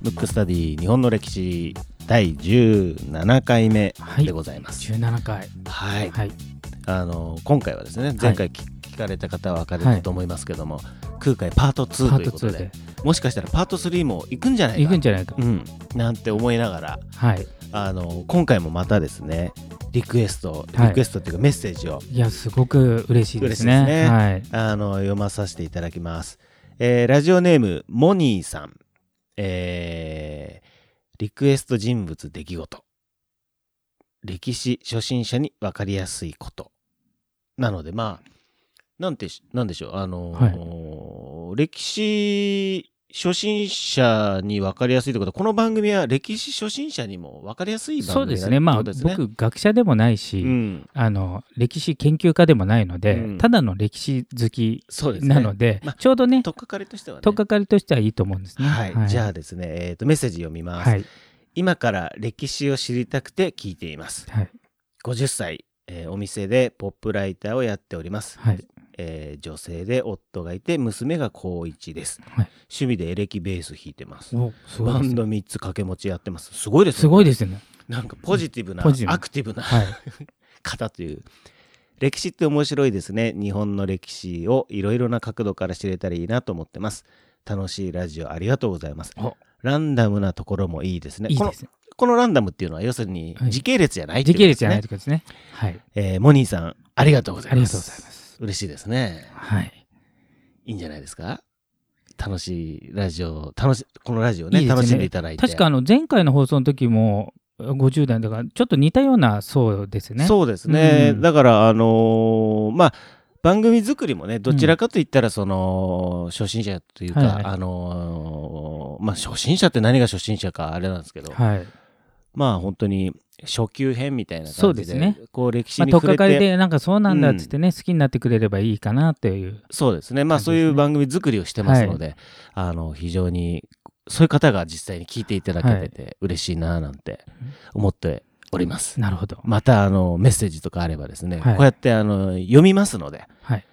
ムックスタディ日本の歴史第17回目でございます。17回。はい、はい。あの今回はですね前回聞,、聞かれた方は分かると思いますけども、空海パート2パート2ということででもしかしたらパート3も行くんじゃないか。行くん。じゃないかうん、なんて思いながらはい。あの今回もまたですねリクエストはい。リクエストっていうかメッセージを、いやすごく嬉しいですね。ね。はい。あの読まさせていただきます、えーラジオネームモニーさん、えーリクエスト人物出来事。歴史初心者に分かりやすいこと。なのでまあなんてしなんでしょう。あのー歴史初心者に分かりやすいということはこの番組は歴史初心者にも分かりやすい番組そうですね。まあ僕学者でもないし、うん、あの歴史研究家でもないので、うん。ただの歴史好きそうですね。なので、まあちょうどねとっかかりとしてはね。とっかかりとしてはいいと思うんですね。はい、じゃあですね、えーとメッセージ読みます、はい。今から歴史を知りたくて聞いています。はい。50歳、えーお店でポップライターをやっております、はいえー女性で夫がいて娘が高一です、はい。趣味でエレキベース弾いてます。ね。バンド3つ掛け持ちやってます。すごいですね。すごいですね。なんかポジティブなポジティブアクティブなはい。方という。歴史って面白いですね。日本の歴史をいろいろな角度から知れたらいいなと思ってます。楽しいラジオありがとうございます。お。ランダムなところもいいですね。このいいですね。このランダムっていうのは要するにはい時系列じゃないっていう時系列じゃないってことですね。はい。えーモニーさんありがとうございます。ありがとうございます。嬉しいですね。はい。いいんじゃないですか？楽しいラジオ楽しこのラジオねいいね。楽しんでいただいて。確かあの前回の放送の時も50代だからちょっと似たような層ですね。そうですね、うん。だからあのーまあ番組作りもねどちらかといったらその、初心者というか、はいはい。あのーまあ初心者って何が初心者かあれなんですけど、はい。まあ本当に初級編みたいなそう感じでですねこう歴史まあ、とっに触れて、かかりでなんかそうなんだっつってね、好きになってくれればいいかなっていう。そうですねまあそういう番組作りをしてますので、あの非常にそういう方が実際に聞いていただけてて嬉しいななんて思っております。なるほど。またあのメッセージとかあればですね、はいこうやってあの読みますのではい。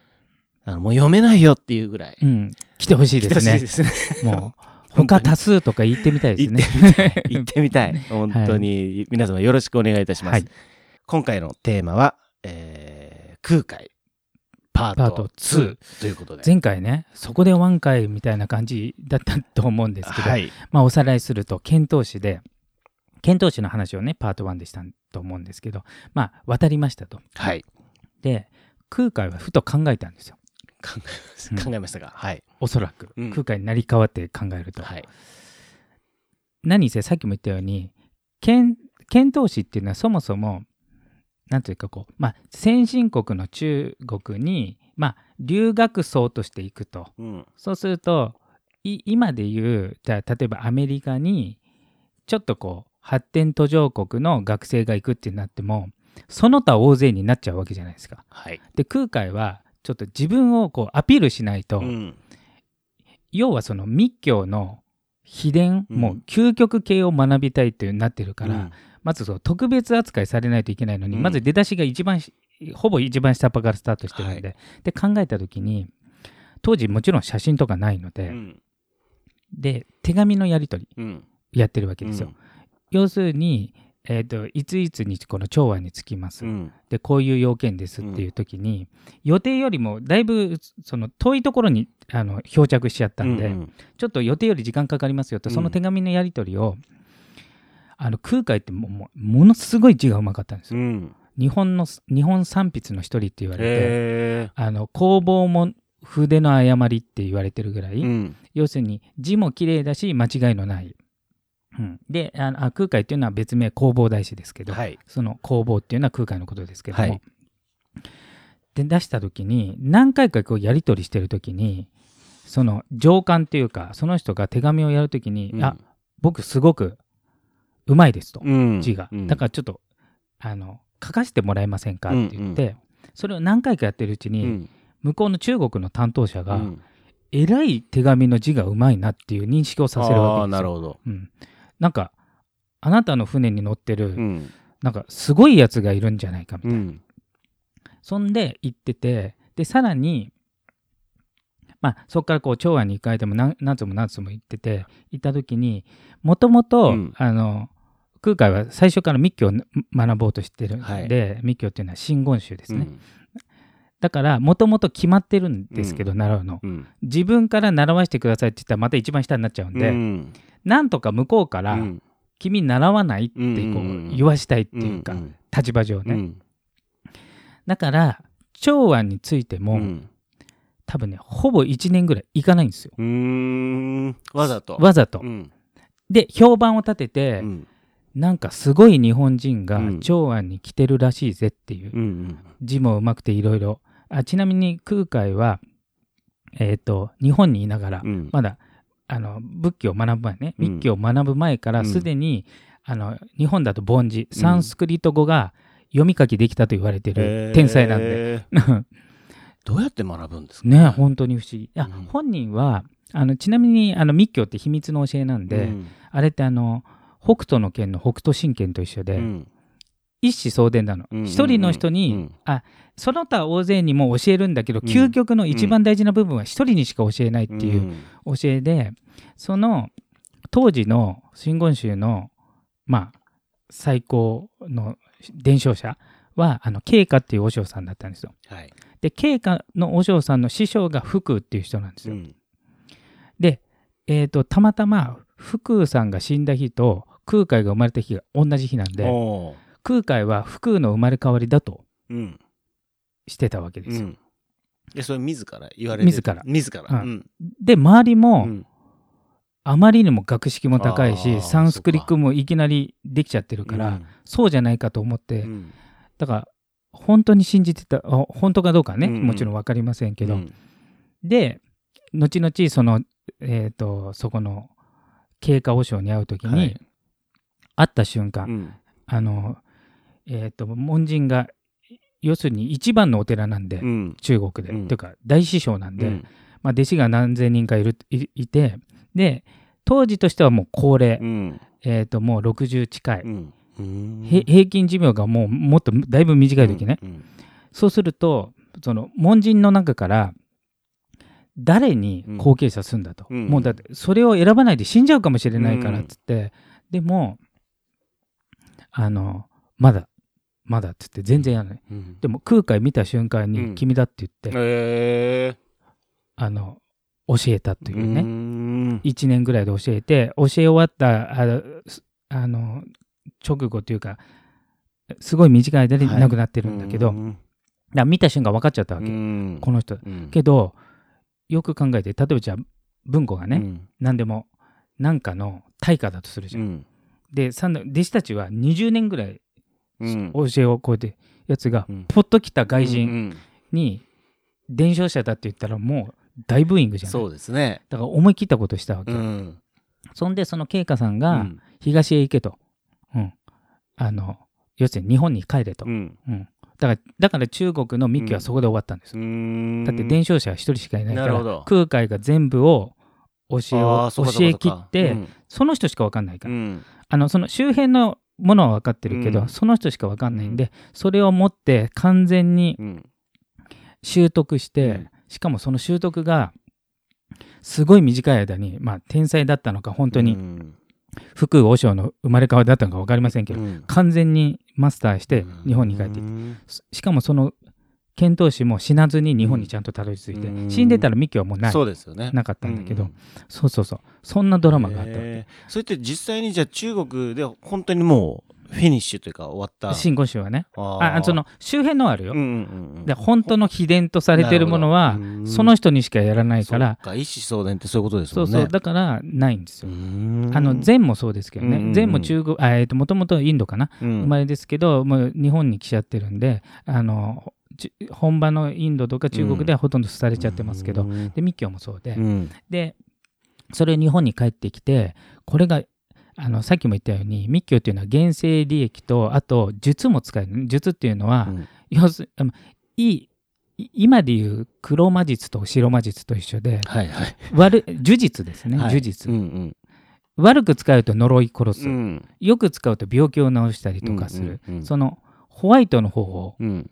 あのもう読めないよっていうぐらいうん。来てほしいですね。来てほしいですね もう、他多数とか言ってみたいですね。行ってみたい。本当に。皆様よろしくお願いいたします、はい。今回のテーマは、えー空海。パートパート2 2ということで。前回ね、そこでワン回みたいな感じだったと思うんですけど、はい。まあ、おさらいすると、遣唐使で、遣唐使の話をね、パート1でしたと思うんですけど、まあ、渡りましたと。はい。で、空海はふと考えたんですよ。考え考えましたが、はい。おそらく。うん。空海になり変わって考えると。はい。何せさっきも言ったように遣遣唐使っていうのはそもそもなんというかこう、まあ、先進国の中国に、まあ、留学層として行くと。うん。そうするとい今でいうじゃあ例えばアメリカにちょっとこう発展途上国の学生が行くってなってもその他大勢になっちゃうわけじゃないですか。はい。で空海はちょっと自分をこうアピールしないと、うん。要はその密教の秘伝、うん。もう究極系を学びたいっていうなってるから、うん。まずその特別扱いされないといけないのに、うん。まず出だしが一番しほぼ一番下っ端からスタートしてるので、で考えた時に当時もちろん写真とかないので、うん。で手紙のやり取りうん。やってるわけですよ。要するに、えー、といついつにこの調和につきます、うん。でこういう要件ですっていう時に、予定よりもだいぶその遠いところにあの漂着しちゃったんで、うんちょっと予定より時間かかりますよと、うん。その手紙のやり取りを、あの空海ってもうものすごい字がうまかったんですよ。うん。日本の日本三筆の一人って言われて、へあの工房も筆の誤りって言われてるぐらい、要するに字も綺麗だし間違いのない。うん、であのあ空海っていうのは別名弘法大師ですけど、はい。その弘法っていうのは空海のことですけども、はい。で出した時に何回かこうやり取りしてる時にその上官っていうかその人が手紙をやる時に、うん。あ僕すごくうまいですと、うん。字が、うん。だからちょっとあの書かせてもらえませんかって言って、それを何回かやってるうちに、うん。向こうの中国の担当者が、うん。えらい手紙の字がうまいなっていう認識をさせるわけですよ。なるほど。うん、なんかあなたの船に乗ってる、うん。なんかすごいやつがいるんじゃないかみたいな。うん。そんで行っててでさらにまあ、そこからこう長安に行かれても何何つも何つも行ってて行った時にもともと空海は最初から密教を学ぼうとしてるんで、はい。密教っていうのは真言宗ですね、うん。だからもともと決まってるんですけど、習うの。うん。自分から習わせてくださいって言ったらまた一番下になっちゃうんで、うんなんとか向こうから、うん。君習わないってこうんうん。うんう言わしたいっていうか、ん立場上ね、うん。だから長安についても、うん。多分ねほぼ1年ぐらい行かないんですよ。わざと。わざと、うん。で評判を立てて、うん。なんかすごい日本人がうん。長安に来てるらしいぜっていう、うん字もうまくていろいろあちなみに空海はえっ、と日本にいながら、うん。まだあの仏教を学ぶ前ねうん。密教を学ぶ前からうん。すでに、あの日本だと凡字サンスクリット語が読み書きできたと言われてる天才なんで。どうやって学ぶんですか？ね本当に不思議。いや、うん。本人はあのちなみにあの密教って秘密の教えなんで、うん。あれってあの北斗の拳の北斗神拳と一緒で、うん一子相伝なの。うん一、人の人に、うん。あその他大勢にも教えるんだけど、うん。究極の一番大事な部分は一人にしか教えないっていううん。教えで、その当時の真言宗のまあ最高の伝承者はあの慶華っていう和尚さんだったんですよ。はい。で慶華の和尚さんの師匠が福っていう人なんですよ。うん。で、えー、とたまたま福さんが死んだ日と空海が生まれた日が同じ日なんで空海は福の生まれ変わりだとうん。してたわけですよ。うん。でそれ自ら？言われて自ら。自ら。ううん。で周りも、うん。あまりにも学識も高いあーしサンスクリックもいきなりできちゃってるから、そうじゃないかと思って、うん。だから本当に信じてたあ本当かどうかね、うん。うんもちろん分かりませんけど、うん。で後々その、えー、とそこの経過和尚に会う時に、はい。会った瞬間、うん。あのえっ、と門人が要するに一番のお寺なんで、うん。中国で、うん。というか大師匠なんで、うん。まあ、弟子が何千人かいるいいてで当時としてはもう高齢、うん。えー、ともう60近い、平均寿命がもうもっとだいぶ短い時ね、うん。そうするとその門人の中から誰に後継者するんだと、うん。もうだってそれを選ばないで死んじゃうかもしれないからっつって、でもあのまだまだっつって全然やらない。うん。でも空海見た瞬間にうん。君だって言って、へあの教えたとーいうね、ん。1年ぐらいで教えて教え終わったあの直後というかすごい短い間にはい。亡くなってるんだけど、うん。だ見た瞬間分かっちゃったわけ、うん。この人。うん。けどよく考えて例えばじゃあ文庫がね、うん。何でも何かの対価だとするじゃん。うん。で弟子たちは20年ぐらいうん教えを超えてやつが、うん。ポッと来た外う人ん。に伝承者だって言ったらもう大ブーイングじゃん。そうですね。だから思い切ったことしたわけ。うん。そんでその慶華さんがうん。東へ行けと。うん。あの要するに日本に帰れと。うん。だからだから中国の密教はそこで終わったんですよ。うん。だって伝承者は一人しかいないからなるほど。空海が全部を教えあを教え切って、うん。その人しか分かんないから、うん。あのその周辺のものは分かってるけど、うん。その人しか分かんないんで、それを持って完全にうん。習得して、うん。しかもその習得がすごい短い間に、まあ、天才だったのか本当にうん。福和尚の生まれ変わりだったのか分かりませんけど、うん完全にマスターして日本に帰ってきて、うんしかもその遣唐使も死なずに日本にちゃんとたどり着いて、うん。死んでたら密教はもうない。そうですよね。なかったんだけど、うんそうそうそう。そんなドラマがあったわけ。それって実際にじゃあ中国で本当にもうフィニッシュというか終わった。真言宗はね。あその周辺のはあるよ、うんうんうんうん。で本当の秘伝とされてるものはその人にしかやらないから。そっか一子相伝ってそういうことですそうもんね。そうだからないんですよ、ああの禅もそうですけどね、うんうんうん。禅も中国あえっ、ともともとインドかな、生まれですけどもう日本に来ちゃってるんであのち本場のインドとか中国ではほとんど廃れちゃってますけど、うん。で密教もそうで、うん。でそれ日本に帰ってきてこれがあのさっきも言ったように密教っていうのは原生利益とあと術も使える。術っていうのは、うん。要するあのいいい今でいう黒魔術と白魔術と一緒ではいはい。悪呪術ですね、はい。呪術、うん悪く使うと呪い殺す、うん。うんよく使うと病気を治したりとかする、うんうんうん。そのホワイトの方をうん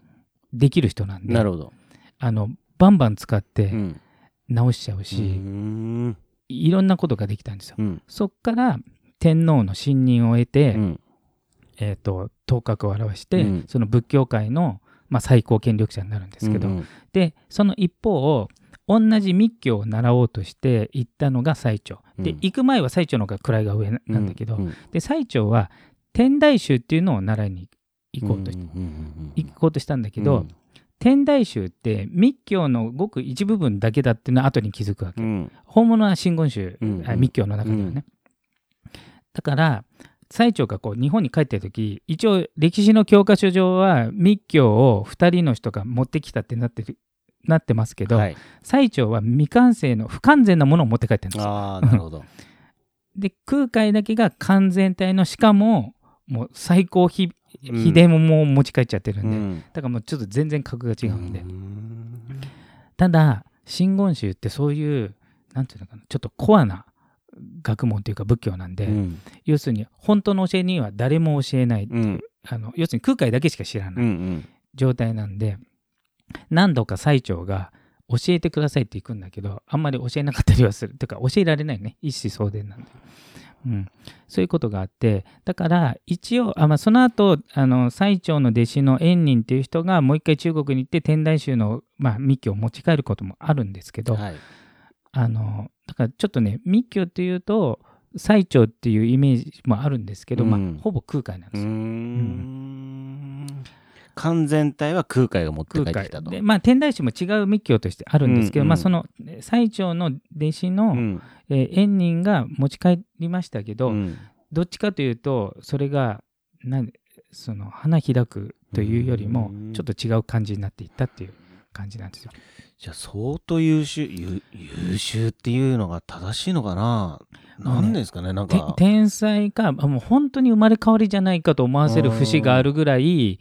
できる人なんでなるほど。あのバンバン使って、うん。直しちゃうし、うん。いろんなことができたんですよ。うん。そっから天皇の信任を得て、うん。えー、と頭角を現して、うん。その仏教界の、まあ、最高権力者になるんですけど、うんでその一方同じ密教を習おうとして行ったのが最澄。で、うん。行く前は最澄の方が位が上ななんだけど、うん。で最澄は天台宗っていうのを習いに行こうとし,、んんうん行こうとしたんだけど、うん。天台宗って密教のごく一部分だけだっていうのは後に気づくわけ、うん。本物は真言宗、うんあ密教の中ではね、だから最澄がこう日本に帰ってる時一応歴史の教科書上は密教を2人の人が持ってきたってなってるなってますけど、はい。最澄は未完成の不完全なものを持って帰ってるんです。よああなるほど。で空海だけが完全体のしかももう最高秘うん秘伝ももう持ち帰っちゃってるんで、うん。だからもうちょっと全然格が違うんで、ん。ただ真言宗ってそういうなんていうのかなちょっとコアな学問というか仏教なんで、うん。要するに本当の教えには誰も教えない、うん。あの要するに空海だけしか知らうなんいうん状態なんで、何度か最澄が教えてくださいって行くんだけどあんまり教えなかったりはする。というか教えられないね。一子相伝なんで、うん、そういうことがあってだから一応あ、まあ、その後あの最澄の弟子の円仁っていう人がもう一回中国に行って天台宗の、まあ、密教を持ち帰ることもあるんですけど、はい。あのだからちょっとね密教っていうと最澄っていうイメージもあるんですけど、うん。まあ、ほぼ空海なんですよ。ん完全体は空海が持って帰ってきたと。でまあ天台宗も違う密教としてあるんですけど、うんうん。まあ、そのえ最澄の弟子の、うん。えー円仁が持ち帰りましたけど、うん。どっちかというとそれがなんその花開くというよりもうん。ちょっと違う感じになっていったっていう感じなんですよ。じゃあ相当優秀優優秀っていうのが正しいのかな？もうねなんですかねなんてか。天才かあもう本当に生まれ変わりじゃないかと思わせる節があるぐらい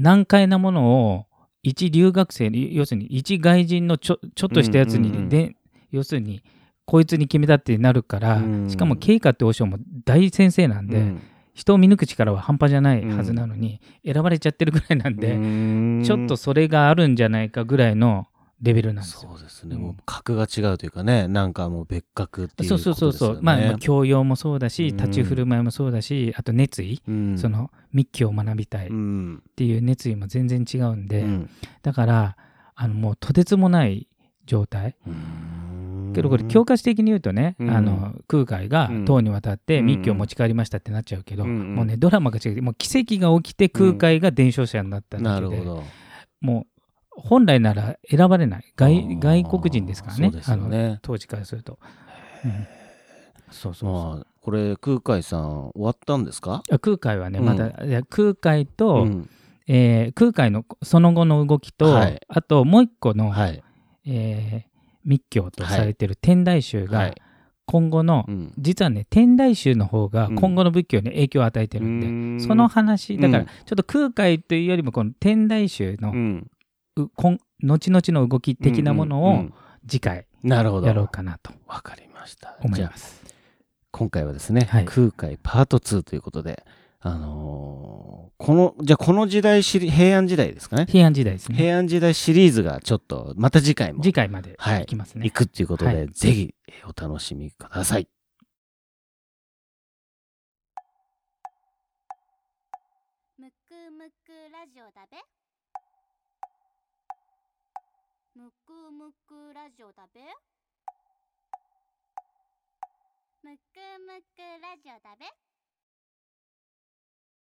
難解なものを一留学生に要するに一外人のちょちょっとしたやつに、うんうんうん。で要するにこいつに決めたってなるから、うんしかも慶華って和尚も大先生なんで、うん。人を見抜く力は半端じゃないはずなのに、選ばれちゃってるぐらいなんで、うん。ちょっとそれがあるんじゃないかぐらいのレベルなんですよ。そうですね、うんもう格が違うというかねなんかもう別格っていうね。そうそうそう、まあ、まあ教養もそうだしうん。立ち振る舞いもそうだしあと熱意、うん。その密教を学びたい。っうん。ていう熱意も全然違うんで、うん。だからあのもうとてつもない状態。うん。けどこれ教科書的に言うとね、うん。あの空海がうん。唐に渡ってうん。密教を持ち帰りましたってなっちゃうけど、うん。もうねドラマが違う。もう奇跡が起きて空海が伝承者になっただけで、なるほど。もう本来なら選ばれないあ外ー外国人ですからね。あの当時からすると、うんそうそうそう、まあこれ空海さん終わったんですか？あ空海はね、うん。まだ空海と、うん。えー空海のその後の動きと、はい。あともう一個の、はい。えー密教とされてる天台宗がはい。今後の、うん。実はね天台宗の方がうん。今後の仏教に影響を与えてるんで、うん。その話だからうん。ちょっと空海というよりもこの天台宗の、後々の動き的なものを次回なるほど。やろうかなとわかりました。じゃあ思います。今回はですね、はい空海パート2ということで、あのーこのじゃあこの時代シリ平安時代ですかね？平安時代ですね。平安時代シリーズがちょっとまた次回も次回まではいいきますね。行くっていうことで、はいぜひえーお楽しみください。むくむくラジオだべむくむくラジオだべ？むくむくラジオだべ？